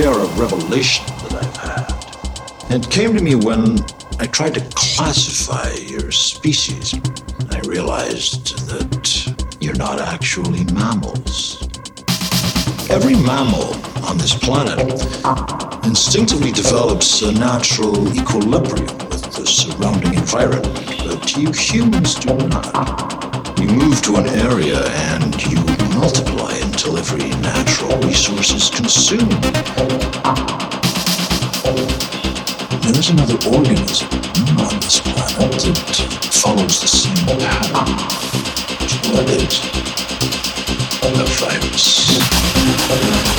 share a revelation that I've had. It came to me when I tried to classify your species. I realized that you're not actually mammals. Every mammal on this planet instinctively develops a natural equilibrium with the surrounding environment, but you humans do not. You move to an area and you multiply until every natural resource is consumed. There is another organism on this planet that follows the same pattern. What is a virus? Virus.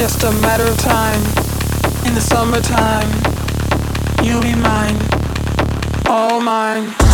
just a matter of time. In the summertime, you'll be mine, all mine.